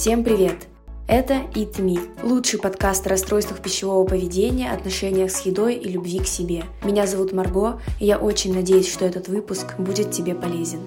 Всем привет! Это Eat Me, лучший подкаст о расстройствах пищевого поведения, отношениях с едой и любви к себе. Меня зовут Марго, и я очень надеюсь, что этот выпуск будет тебе полезен.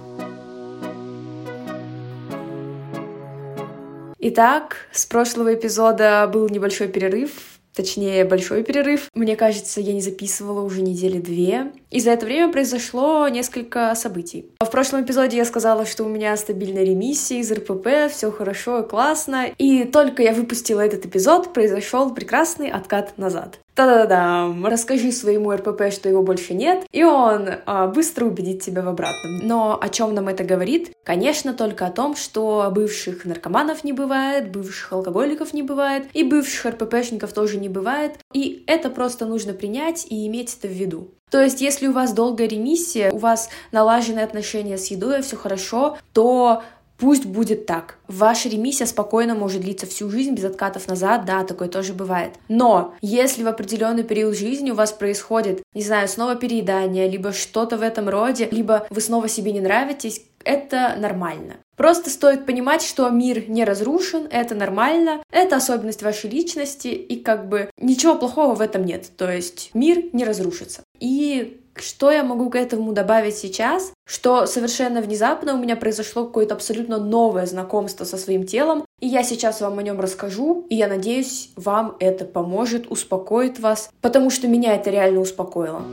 Итак, с прошлого эпизода был небольшой перерыв, точнее большой перерыв. Мне кажется, я не записывала уже недели две. И за это время произошло несколько событий. В прошлом эпизоде я сказала, что у меня стабильная ремиссия из РПП, все хорошо классно. И только я выпустила этот эпизод, произошел прекрасный откат назад. Та-да-да, расскажи своему РПП, что его больше нет, и он а, быстро убедит тебя в обратном. Но о чем нам это говорит? Конечно, только о том, что бывших наркоманов не бывает, бывших алкоголиков не бывает, и бывших РППшников тоже не бывает. И это просто нужно принять и иметь это в виду. То есть, если у вас долгая ремиссия, у вас налаженные отношения с едой, все хорошо, то Пусть будет так. Ваша ремиссия спокойно может длиться всю жизнь без откатов назад, да, такое тоже бывает. Но если в определенный период жизни у вас происходит, не знаю, снова переедание, либо что-то в этом роде, либо вы снова себе не нравитесь, это нормально. Просто стоит понимать, что мир не разрушен, это нормально, это особенность вашей личности, и как бы ничего плохого в этом нет. То есть мир не разрушится. И что я могу к этому добавить сейчас? Что совершенно внезапно у меня произошло какое-то абсолютно новое знакомство со своим телом, и я сейчас вам о нем расскажу, и я надеюсь, вам это поможет, успокоит вас, потому что меня это реально успокоило.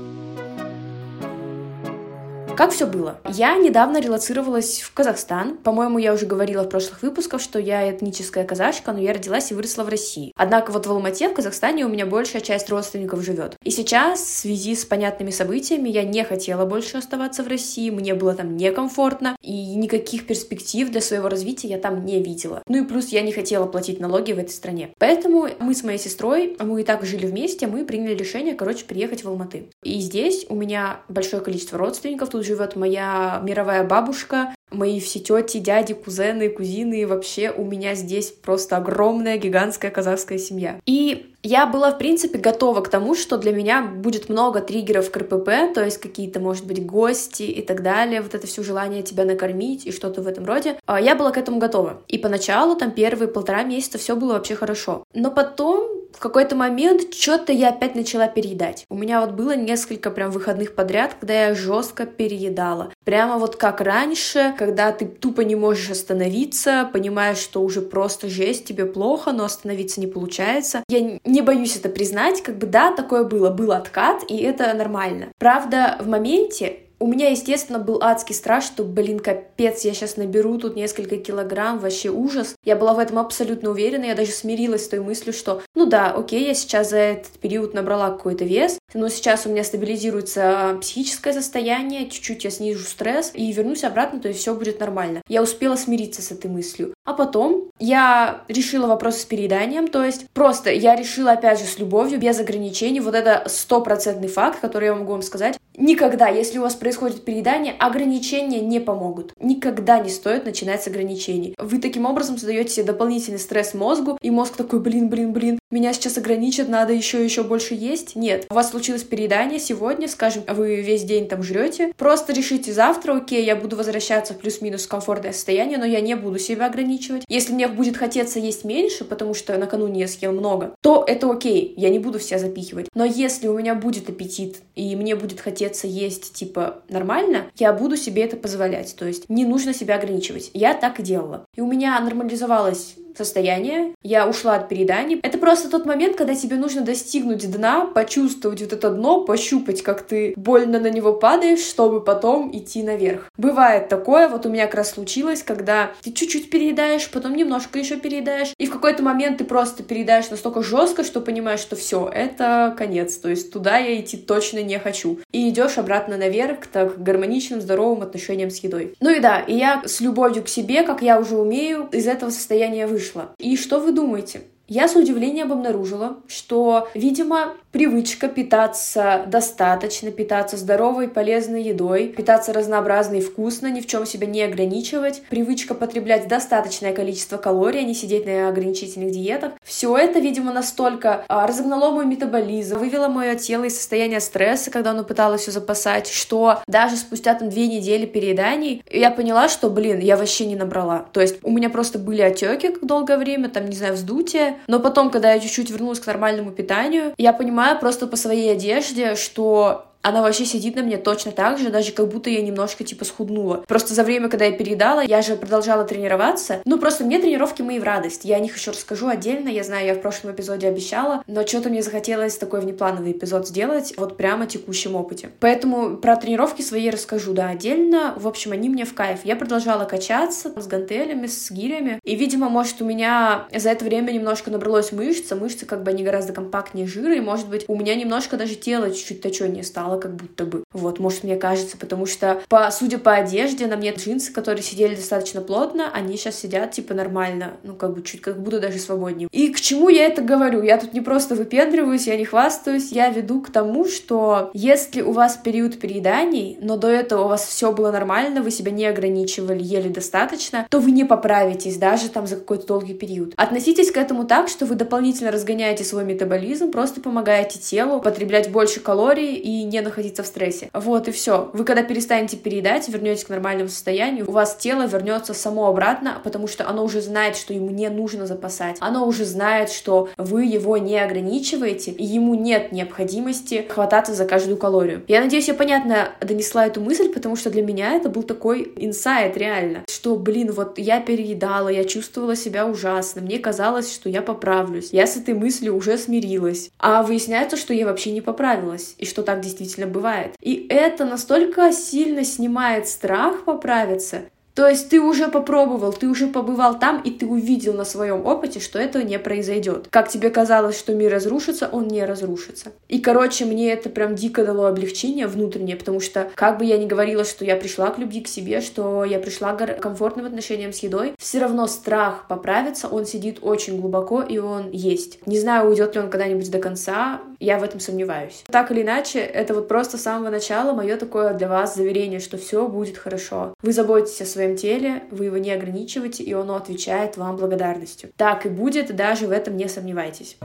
Как все было? Я недавно релацировалась в Казахстан. По-моему, я уже говорила в прошлых выпусках, что я этническая казашка, но я родилась и выросла в России. Однако вот в Алмате, в Казахстане, у меня большая часть родственников живет. И сейчас, в связи с понятными событиями, я не хотела больше оставаться в России, мне было там некомфортно, и никаких перспектив для своего развития я там не видела. Ну и плюс я не хотела платить налоги в этой стране. Поэтому мы с моей сестрой, мы и так жили вместе, мы приняли решение, короче, приехать в Алматы. И здесь у меня большое количество родственников, тут живет моя мировая бабушка, мои все тети, дяди, кузены, кузины, вообще у меня здесь просто огромная гигантская казахская семья. И я была, в принципе, готова к тому, что для меня будет много триггеров к РПП, то есть какие-то, может быть, гости и так далее, вот это все желание тебя накормить и что-то в этом роде. А я была к этому готова. И поначалу, там, первые полтора месяца все было вообще хорошо. Но потом в какой-то момент что-то я опять начала переедать. У меня вот было несколько прям выходных подряд, когда я жестко переедала. Прямо вот как раньше, когда ты тупо не можешь остановиться, понимаешь, что уже просто жесть, тебе плохо, но остановиться не получается. Я не боюсь это признать, как бы да, такое было, был откат, и это нормально. Правда, в моменте у меня, естественно, был адский страх, что, блин, капец, я сейчас наберу тут несколько килограмм, вообще ужас. Я была в этом абсолютно уверена, я даже смирилась с той мыслью, что, ну да, окей, я сейчас за этот период набрала какой-то вес, но сейчас у меня стабилизируется психическое состояние, чуть-чуть я снижу стресс и вернусь обратно, то есть все будет нормально. Я успела смириться с этой мыслью. А потом я решила вопрос с перееданием, то есть просто я решила, опять же, с любовью, без ограничений, вот это стопроцентный факт, который я могу вам сказать. Никогда, если у вас происходит переедание, ограничения не помогут. Никогда не стоит начинать с ограничений. Вы таким образом создаете себе дополнительный стресс мозгу, и мозг такой, блин, блин, блин, меня сейчас ограничат, надо еще еще больше есть. Нет, у вас случилось переедание сегодня, скажем, вы весь день там жрете, просто решите завтра, окей, я буду возвращаться в плюс-минус комфортное состояние, но я не буду себя ограничивать. Если мне будет хотеться есть меньше, потому что накануне я съел много, то это окей, я не буду себя запихивать. Но если у меня будет аппетит, и мне будет хотеться есть, типа, нормально, я буду себе это позволять. То есть не нужно себя ограничивать. Я так и делала. И у меня нормализовалась состояние, я ушла от перееданий. Это просто тот момент, когда тебе нужно достигнуть дна, почувствовать вот это дно, пощупать, как ты больно на него падаешь, чтобы потом идти наверх. Бывает такое, вот у меня как раз случилось, когда ты чуть-чуть переедаешь, потом немножко еще переедаешь, и в какой-то момент ты просто переедаешь настолько жестко, что понимаешь, что все, это конец, то есть туда я идти точно не хочу. И идешь обратно наверх к так гармоничным, здоровым отношениям с едой. Ну и да, и я с любовью к себе, как я уже умею, из этого состояния вышла вышла. И что вы думаете? Я с удивлением обнаружила, что, видимо, привычка питаться достаточно, питаться здоровой, полезной едой, питаться разнообразно и вкусно, ни в чем себя не ограничивать, привычка потреблять достаточное количество калорий, а не сидеть на ограничительных диетах. Все это, видимо, настолько а, разогнало мой метаболизм, вывело мое тело из состояния стресса, когда оно пыталось все запасать, что даже спустя там две недели перееданий я поняла, что, блин, я вообще не набрала. То есть у меня просто были отеки долгое время, там, не знаю, вздутие, но потом, когда я чуть-чуть вернулась к нормальному питанию, я понимаю просто по своей одежде, что она вообще сидит на мне точно так же, даже как будто я немножко, типа, схуднула. Просто за время, когда я переедала, я же продолжала тренироваться. Ну, просто мне тренировки мои в радость. Я о них еще расскажу отдельно. Я знаю, я в прошлом эпизоде обещала, но что-то мне захотелось такой внеплановый эпизод сделать, вот прямо текущем опыте. Поэтому про тренировки свои расскажу, да, отдельно. В общем, они мне в кайф. Я продолжала качаться с гантелями, с гирями. И, видимо, может, у меня за это время немножко набралось мышц, мышцы как бы они гораздо компактнее жира, и, может быть, у меня немножко даже тело чуть-чуть точёнее стало, как будто бы. Вот, может, мне кажется, потому что, по, судя по одежде, на мне джинсы, которые сидели достаточно плотно, они сейчас сидят, типа, нормально, ну, как бы чуть как будто даже свободнее. И к чему я это говорю? Я тут не просто выпендриваюсь, я не хвастаюсь, я веду к тому, что если у вас период перееданий, но до этого у вас все было нормально, вы себя не ограничивали, ели достаточно, то вы не поправитесь даже там за какой-то долгий период. Относитесь к этому так, что вы дополнительно разгоняете свой метаболизм, просто помогаете телу потреблять больше калорий и не находиться в стрессе. Вот и все. Вы когда перестанете переедать, вернетесь к нормальному состоянию, у вас тело вернется само обратно, потому что оно уже знает, что ему не нужно запасать. Оно уже знает, что вы его не ограничиваете, и ему нет необходимости хвататься за каждую калорию. Я надеюсь, я понятно донесла эту мысль, потому что для меня это был такой инсайт реально, что, блин, вот я переедала, я чувствовала себя ужасно, мне казалось, что я поправлюсь. Я с этой мыслью уже смирилась. А выясняется, что я вообще не поправилась, и что так действительно действительно бывает. И это настолько сильно снимает страх поправиться, то есть ты уже попробовал, ты уже побывал там, и ты увидел на своем опыте, что этого не произойдет. Как тебе казалось, что мир разрушится, он не разрушится. И, короче, мне это прям дико дало облегчение внутреннее, потому что, как бы я ни говорила, что я пришла к любви к себе, что я пришла к комфортным отношениям с едой, все равно страх поправиться, он сидит очень глубоко, и он есть. Не знаю, уйдет ли он когда-нибудь до конца, я в этом сомневаюсь. Так или иначе, это вот просто с самого начала мое такое для вас заверение, что все будет хорошо. Вы заботитесь о своем теле, вы его не ограничиваете, и оно отвечает вам благодарностью. Так и будет, даже в этом не сомневайтесь.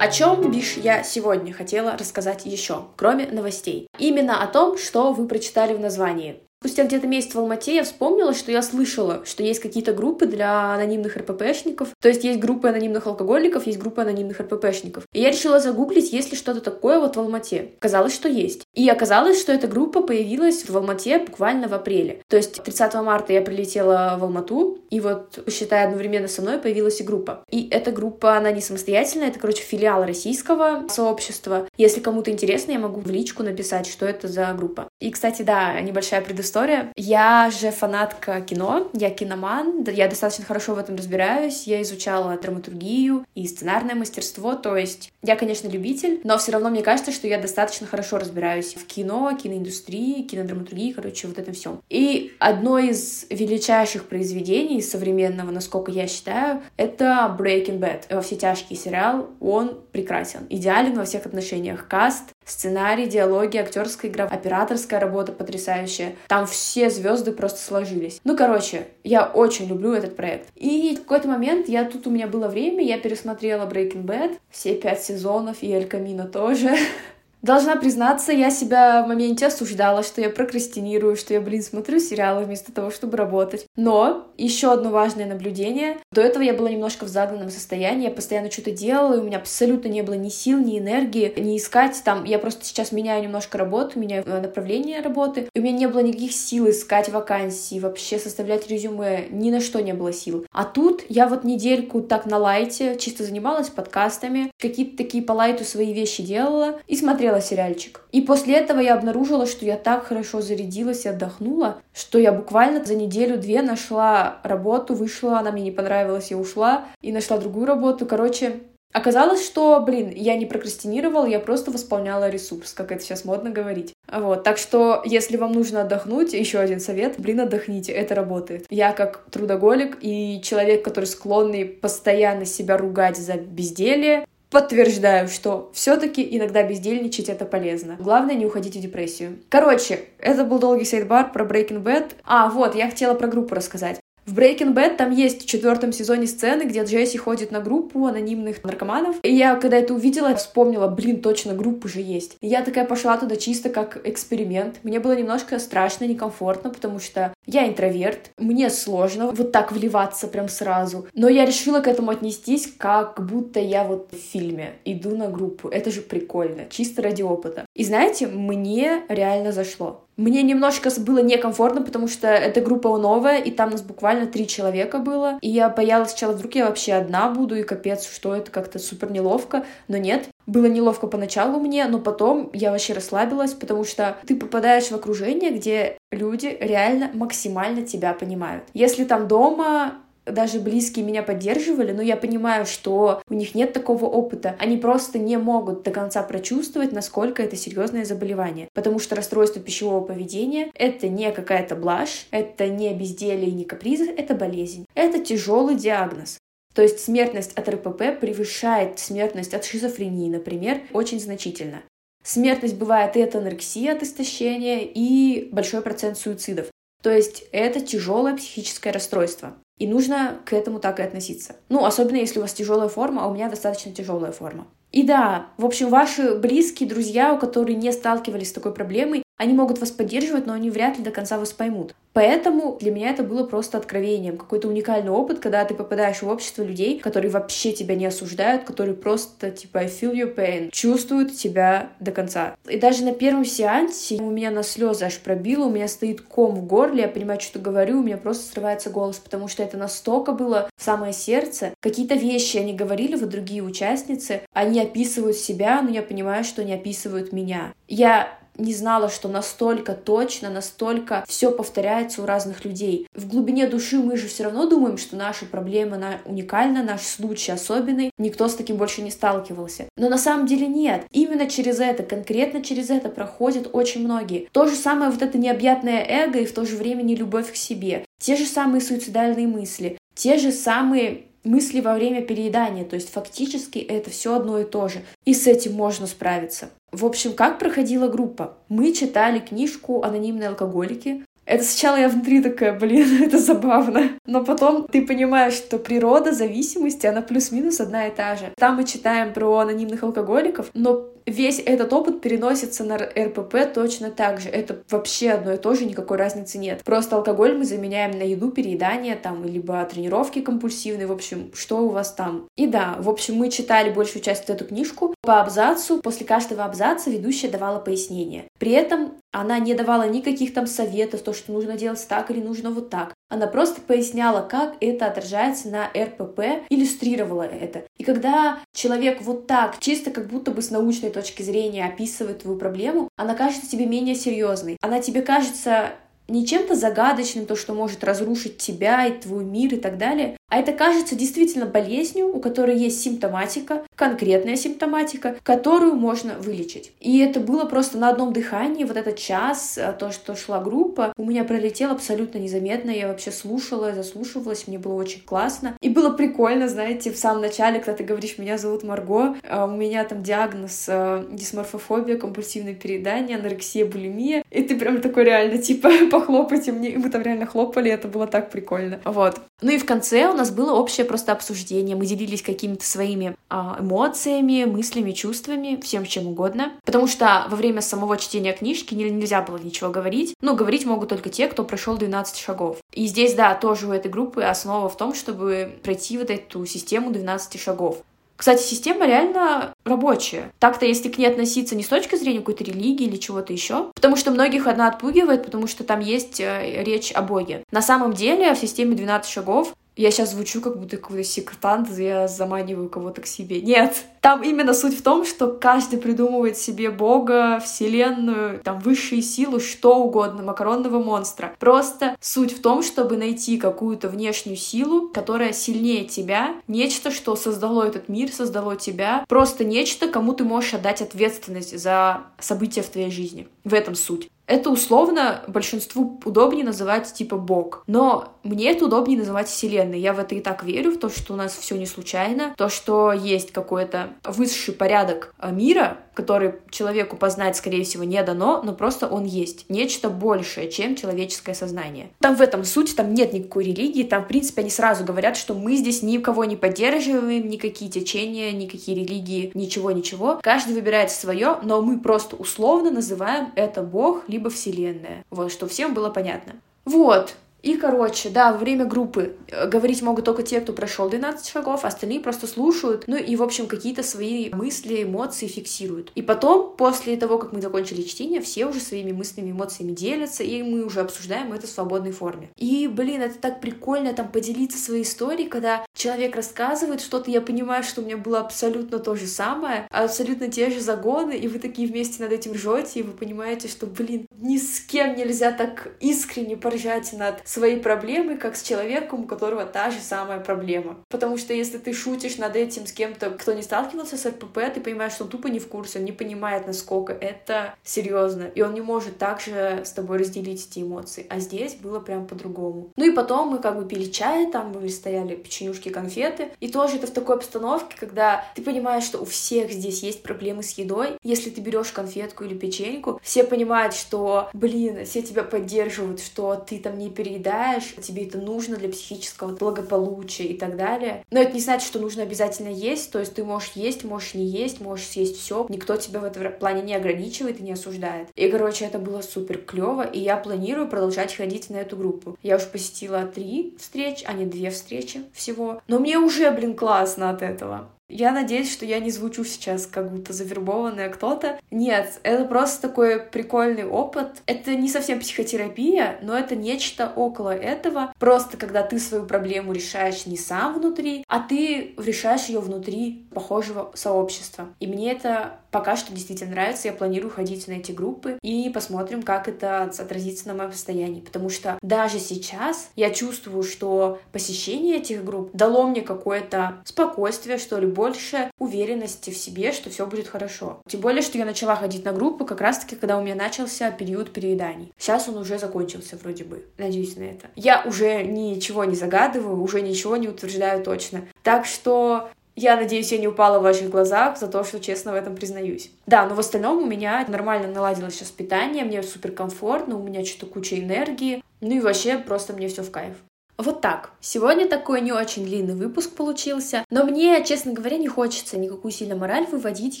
О чем, Биш, я сегодня хотела рассказать еще, кроме новостей? Именно о том, что вы прочитали в названии. Спустя где-то месяц в Алмате я вспомнила, что я слышала, что есть какие-то группы для анонимных РППшников. То есть есть группы анонимных алкоголиков, есть группы анонимных РППшников. И я решила загуглить, есть ли что-то такое вот в Алмате. Казалось, что есть. И оказалось, что эта группа появилась в Алмате буквально в апреле. То есть 30 марта я прилетела в Алмату, и вот, считая одновременно со мной, появилась и группа. И эта группа, она не самостоятельная, это, короче, филиал российского сообщества. Если кому-то интересно, я могу в личку написать, что это за группа. И, кстати, да, небольшая предыстория. Я же фанатка кино, я киноман, я достаточно хорошо в этом разбираюсь, я изучала драматургию и сценарное мастерство, то есть я, конечно, любитель, но все равно мне кажется, что я достаточно хорошо разбираюсь в кино, киноиндустрии, кинодраматургии, короче, вот этом всем. И одно из величайших произведений современного, насколько я считаю, это Breaking Bad. Во все тяжкие сериал, он прекрасен, идеален во всех отношениях. Каст, сценарий, диалоги, актерская игра, операторская работа потрясающая. Там все звезды просто сложились. Ну, короче, я очень люблю этот проект. И в какой-то момент я тут у меня было время, я пересмотрела Breaking Bad, все пять сезонов, и Эль Камино тоже. Должна признаться, я себя в моменте осуждала, что я прокрастинирую, что я, блин, смотрю сериалы вместо того, чтобы работать. Но еще одно важное наблюдение. До этого я была немножко в загнанном состоянии, я постоянно что-то делала, и у меня абсолютно не было ни сил, ни энергии, ни искать там. Я просто сейчас меняю немножко работу, меняю э, направление работы, и у меня не было никаких сил искать вакансии, вообще составлять резюме, ни на что не было сил. А тут я вот недельку так на лайте чисто занималась подкастами, какие-то такие по лайту свои вещи делала и смотрела сериальчик. И после этого я обнаружила, что я так хорошо зарядилась и отдохнула, что я буквально за неделю-две нашла работу, вышла, она мне не понравилась, я ушла и нашла другую работу. Короче, Оказалось, что, блин, я не прокрастинировала, я просто восполняла ресурс, как это сейчас модно говорить. Вот, так что, если вам нужно отдохнуть, еще один совет, блин, отдохните, это работает. Я как трудоголик и человек, который склонный постоянно себя ругать за безделье, подтверждаю, что все-таки иногда бездельничать это полезно. Главное, не уходить в депрессию. Короче, это был долгий сейдбар про Breaking Bad. А, вот, я хотела про группу рассказать. В Breaking Bad там есть в четвертом сезоне сцены, где Джесси ходит на группу анонимных наркоманов. И я, когда это увидела, вспомнила, блин, точно, группа же есть. И я такая пошла туда чисто как эксперимент. Мне было немножко страшно, некомфортно, потому что я интроверт, мне сложно вот так вливаться прям сразу. Но я решила к этому отнестись, как будто я вот в фильме иду на группу. Это же прикольно, чисто ради опыта. И знаете, мне реально зашло. Мне немножко было некомфортно, потому что эта группа новая, и там нас буквально три человека было. И я боялась сначала, вдруг я вообще одна буду, и капец, что это как-то супер неловко. Но нет, было неловко поначалу мне, но потом я вообще расслабилась, потому что ты попадаешь в окружение, где люди реально максимально тебя понимают. Если там дома даже близкие меня поддерживали, но я понимаю, что у них нет такого опыта. Они просто не могут до конца прочувствовать, насколько это серьезное заболевание. Потому что расстройство пищевого поведения — это не какая-то блажь, это не безделие и не капризы, это болезнь. Это тяжелый диагноз. То есть смертность от РПП превышает смертность от шизофрении, например, очень значительно. Смертность бывает и от анорексии, от истощения, и большой процент суицидов. То есть это тяжелое психическое расстройство. И нужно к этому так и относиться. Ну, особенно если у вас тяжелая форма, а у меня достаточно тяжелая форма. И да, в общем, ваши близкие, друзья, у которых не сталкивались с такой проблемой, они могут вас поддерживать, но они вряд ли до конца вас поймут. Поэтому для меня это было просто откровением, какой-то уникальный опыт, когда ты попадаешь в общество людей, которые вообще тебя не осуждают, которые просто типа I feel your pain, чувствуют тебя до конца. И даже на первом сеансе у меня на слезы аж пробило, у меня стоит ком в горле, я понимаю, что говорю, у меня просто срывается голос, потому что это настолько было в самое сердце. Какие-то вещи они говорили, вот другие участницы, они описывают себя, но я понимаю, что они описывают меня. Я не знала, что настолько точно, настолько все повторяется у разных людей. В глубине души мы же все равно думаем, что наша проблема она уникальна, наш случай особенный, никто с таким больше не сталкивался. Но на самом деле нет. Именно через это, конкретно через это проходят очень многие. То же самое вот это необъятное эго и в то же время не любовь к себе. Те же самые суицидальные мысли, те же самые мысли во время переедания, то есть фактически это все одно и то же. И с этим можно справиться. В общем, как проходила группа? Мы читали книжку «Анонимные алкоголики». Это сначала я внутри такая, блин, это забавно. Но потом ты понимаешь, что природа зависимости, она плюс-минус одна и та же. Там мы читаем про анонимных алкоголиков, но весь этот опыт переносится на РПП точно так же. Это вообще одно и то же, никакой разницы нет. Просто алкоголь мы заменяем на еду, переедание, там, либо тренировки компульсивные, в общем, что у вас там. И да, в общем, мы читали большую часть эту книжку. По абзацу, после каждого абзаца ведущая давала пояснение. При этом она не давала никаких там советов, то, что нужно делать так или нужно вот так. Она просто поясняла, как это отражается на РПП, иллюстрировала это. И когда человек вот так, чисто как будто бы с научной точки зрения описывает твою проблему, она кажется тебе менее серьезной. Она тебе кажется не чем-то загадочным, то, что может разрушить тебя и твой мир и так далее, а это кажется действительно болезнью, у которой есть симптоматика, конкретная симптоматика, которую можно вылечить. И это было просто на одном дыхании, вот этот час, а, то, что шла группа, у меня пролетел абсолютно незаметно, я вообще слушала, заслушивалась, мне было очень классно. И было прикольно, знаете, в самом начале, когда ты говоришь, меня зовут Марго, а у меня там диагноз а, дисморфофобия, компульсивное переедание, анорексия, булимия, и ты прям такой реально, типа, похлопайте мне, и мы там реально хлопали, это было так прикольно. Вот. Ну и в конце у нас было общее просто обсуждение. Мы делились какими-то своими а, эмоциями, мыслями, чувствами, всем чем угодно. Потому что во время самого чтения книжки нельзя было ничего говорить. Ну, говорить могут только те, кто прошел 12 шагов. И здесь, да, тоже у этой группы основа в том, чтобы пройти вот эту систему 12 шагов. Кстати, система реально рабочая. Так-то, если к ней относиться не с точки зрения какой-то религии или чего-то еще, потому что многих она отпугивает, потому что там есть э, речь о Боге. На самом деле в системе 12 шагов Я сейчас звучу, как будто какой-то сектант, я заманиваю кого-то к себе. Нет! Там именно суть в том, что каждый придумывает себе бога, вселенную, там, высшие силы, что угодно, макаронного монстра. Просто суть в том, чтобы найти какую-то внешнюю силу, которая сильнее тебя, нечто, что создало этот мир, создало тебя, просто нечто, кому ты можешь отдать ответственность за события в твоей жизни. В этом суть. Это условно большинству удобнее называть типа Бог. Но мне это удобнее называть Вселенной. Я в это и так верю, в то, что у нас все не случайно, то, что есть какой-то высший порядок э, мира, который человеку познать, скорее всего, не дано, но просто он есть. Нечто большее, чем человеческое сознание. Там в этом суть, там нет никакой религии, там, в принципе, они сразу говорят, что мы здесь никого не поддерживаем, никакие течения, никакие религии, ничего-ничего. Каждый выбирает свое, но мы просто условно называем это Бог, либо Вселенная. Вот, что всем было понятно. Вот, и, короче, да, во время группы э, говорить могут только те, кто прошел 12 шагов, остальные просто слушают, ну и, в общем, какие-то свои мысли, эмоции фиксируют. И потом, после того, как мы закончили чтение, все уже своими мыслями, эмоциями делятся, и мы уже обсуждаем это в свободной форме. И, блин, это так прикольно там поделиться своей историей, когда человек рассказывает что-то, я понимаю, что у меня было абсолютно то же самое, абсолютно те же загоны, и вы такие вместе над этим ржете, и вы понимаете, что, блин, ни с кем нельзя так искренне поржать над свои проблемы, как с человеком, у которого та же самая проблема. Потому что если ты шутишь над этим с кем-то, кто не сталкивался с РПП, ты понимаешь, что он тупо не в курсе, он не понимает, насколько это серьезно, и он не может также с тобой разделить эти эмоции. А здесь было прям по-другому. Ну и потом мы как бы пили чай, там были стояли печенюшки, конфеты, и тоже это в такой обстановке, когда ты понимаешь, что у всех здесь есть проблемы с едой. Если ты берешь конфетку или печеньку, все понимают, что, блин, все тебя поддерживают, что ты там не переедаешь съедаешь, тебе это нужно для психического благополучия и так далее. Но это не значит, что нужно обязательно есть, то есть ты можешь есть, можешь не есть, можешь съесть все. Никто тебя в этом плане не ограничивает и не осуждает. И, короче, это было супер клево, и я планирую продолжать ходить на эту группу. Я уже посетила три встречи, а не две встречи всего. Но мне уже, блин, классно от этого. Я надеюсь, что я не звучу сейчас как будто завербованная кто-то. Нет, это просто такой прикольный опыт. Это не совсем психотерапия, но это нечто около этого. Просто когда ты свою проблему решаешь не сам внутри, а ты решаешь ее внутри похожего сообщества. И мне это пока что действительно нравится. Я планирую ходить на эти группы и посмотрим, как это отразится на моем состоянии. Потому что даже сейчас я чувствую, что посещение этих групп дало мне какое-то спокойствие, что ли, больше уверенности в себе, что все будет хорошо. Тем более, что я начала ходить на группы как раз-таки, когда у меня начался период перееданий. Сейчас он уже закончился вроде бы. Надеюсь на это. Я уже ничего не загадываю, уже ничего не утверждаю точно. Так что я надеюсь, я не упала в ваших глазах за то, что честно в этом признаюсь. Да, но в остальном у меня нормально наладилось сейчас питание, мне супер комфортно, у меня что-то куча энергии, ну и вообще просто мне все в кайф. Вот так. Сегодня такой не очень длинный выпуск получился, но мне, честно говоря, не хочется никакую сильно мораль выводить,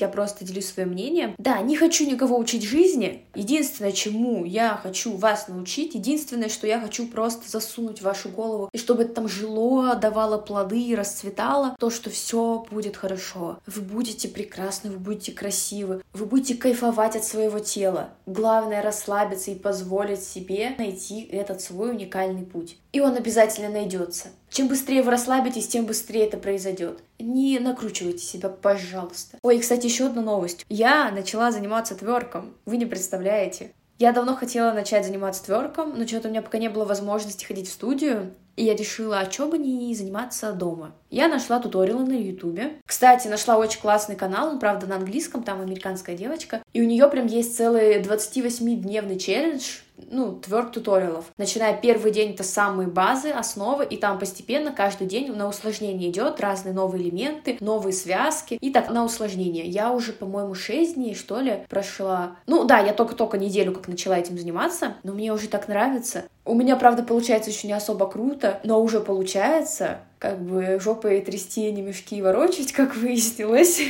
я просто делюсь своим мнением. Да, не хочу никого учить жизни. Единственное, чему я хочу вас научить, единственное, что я хочу просто засунуть в вашу голову, и чтобы это там жило, давало плоды и расцветало, то, что все будет хорошо. Вы будете прекрасны, вы будете красивы, вы будете кайфовать от своего тела. Главное расслабиться и позволить себе найти этот свой уникальный путь. И он обязательно найдется. Чем быстрее вы расслабитесь, тем быстрее это произойдет. Не накручивайте себя, пожалуйста. Ой, кстати, еще одна новость. Я начала заниматься тверком. Вы не представляете. Я давно хотела начать заниматься тверком, но что-то у меня пока не было возможности ходить в студию. И я решила, а чё бы не заниматься дома. Я нашла туториалы на ютубе. Кстати, нашла очень классный канал, он, правда, на английском, там американская девочка. И у нее прям есть целый 28-дневный челлендж, ну, тверд туториалов. Начиная первый день, это самые базы, основы, и там постепенно каждый день на усложнение идет разные новые элементы, новые связки, и так на усложнение. Я уже, по-моему, 6 дней, что ли, прошла. Ну, да, я только-только неделю как начала этим заниматься, но мне уже так нравится. У меня, правда, получается еще не особо круто, но уже получается как бы жопой трясти, не мешки ворочать, как выяснилось.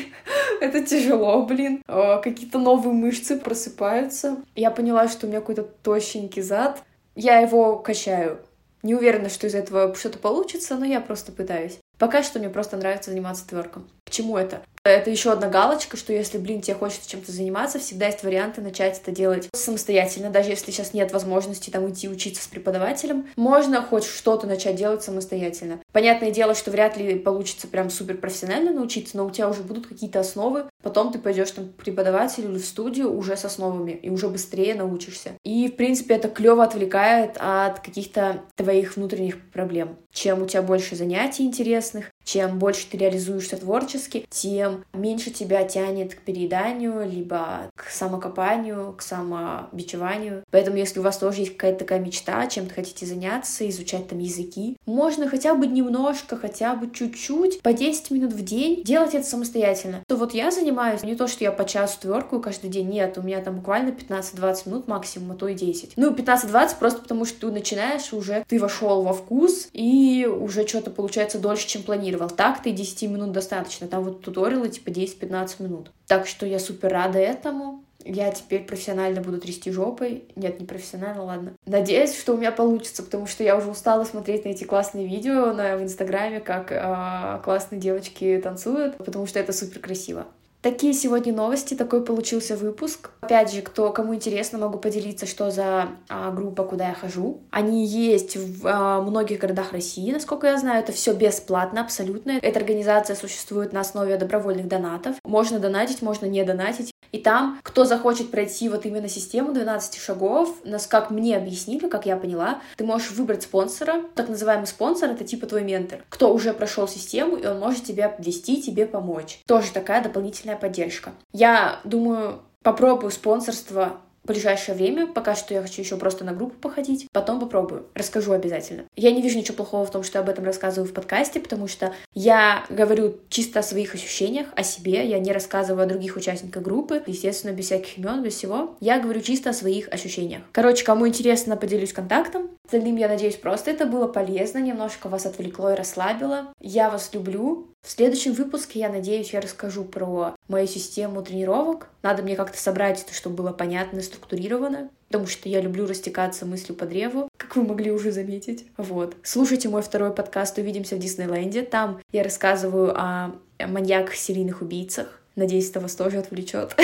Это тяжело, блин. Какие-то новые мышцы просыпаются. Я поняла, что у меня какой-то тощенький зад. Я его качаю. Не уверена, что из этого что-то получится, но я просто пытаюсь. Пока что мне просто нравится заниматься тверком. К чему это? Это еще одна галочка, что если, блин, тебе хочется чем-то заниматься, всегда есть варианты начать это делать самостоятельно, даже если сейчас нет возможности там идти учиться с преподавателем. Можно хоть что-то начать делать самостоятельно. Понятное дело, что вряд ли получится прям супер профессионально научиться, но у тебя уже будут какие-то основы, потом ты пойдешь там к преподавателю или в студию уже с основами и уже быстрее научишься. И, в принципе, это клево отвлекает от каких-то твоих внутренних проблем. Чем у тебя больше занятий интересных, чем больше ты реализуешься творчески, тем меньше тебя тянет к перееданию, либо к самокопанию, к самобичеванию. Поэтому, если у вас тоже есть какая-то такая мечта, чем то хотите заняться, изучать там языки, можно хотя бы немножко, хотя бы чуть-чуть, по 10 минут в день делать это самостоятельно. То вот я занимаюсь не то, что я по часу тверкую каждый день, нет, у меня там буквально 15-20 минут максимум, а то и 10. Ну, 15-20 просто потому, что ты начинаешь уже, ты вошел во вкус, и уже что-то получается дольше, чем планировал планировал. Так-то и 10 минут достаточно. Там вот туториалы типа 10-15 минут. Так что я супер рада этому. Я теперь профессионально буду трясти жопой. Нет, не профессионально, ладно. Надеюсь, что у меня получится, потому что я уже устала смотреть на эти классные видео на, в Инстаграме, как э, классные девочки танцуют, потому что это супер красиво. Такие сегодня новости, такой получился выпуск. Опять же, кто, кому интересно, могу поделиться, что за а, группа, куда я хожу. Они есть в а, многих городах России, насколько я знаю. Это все бесплатно, абсолютно. Эта организация существует на основе добровольных донатов. Можно донатить, можно не донатить. И там, кто захочет пройти вот именно систему 12 шагов, нас, как мне объяснили, как я поняла, ты можешь выбрать спонсора. Так называемый спонсор — это типа твой ментор, кто уже прошел систему, и он может тебя ввести, тебе помочь. Тоже такая дополнительная поддержка. Я думаю, попробую спонсорство в ближайшее время. Пока что я хочу еще просто на группу походить. Потом попробую. Расскажу обязательно. Я не вижу ничего плохого в том, что я об этом рассказываю в подкасте, потому что я говорю чисто о своих ощущениях, о себе. Я не рассказываю о других участниках группы. Естественно, без всяких имен, без всего. Я говорю чисто о своих ощущениях. Короче, кому интересно, поделюсь контактом. Остальным, я надеюсь, просто это было полезно, немножко вас отвлекло и расслабило. Я вас люблю. В следующем выпуске, я надеюсь, я расскажу про мою систему тренировок. Надо мне как-то собрать это, чтобы было понятно структурировано, потому что я люблю растекаться мыслью по древу, как вы могли уже заметить. Вот. Слушайте мой второй подкаст «Увидимся в Диснейленде». Там я рассказываю о маньяках, серийных убийцах. Надеюсь, это вас тоже отвлечет.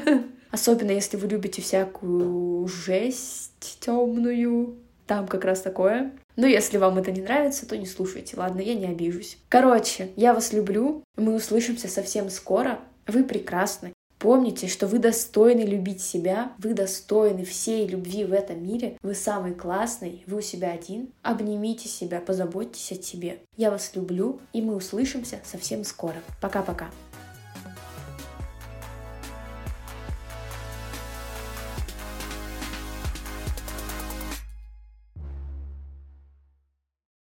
Особенно, если вы любите всякую жесть темную, там как раз такое. Но если вам это не нравится, то не слушайте, ладно, я не обижусь. Короче, я вас люблю, мы услышимся совсем скоро. Вы прекрасны. Помните, что вы достойны любить себя, вы достойны всей любви в этом мире, вы самый классный, вы у себя один. Обнимите себя, позаботьтесь о себе. Я вас люблю, и мы услышимся совсем скоро. Пока-пока.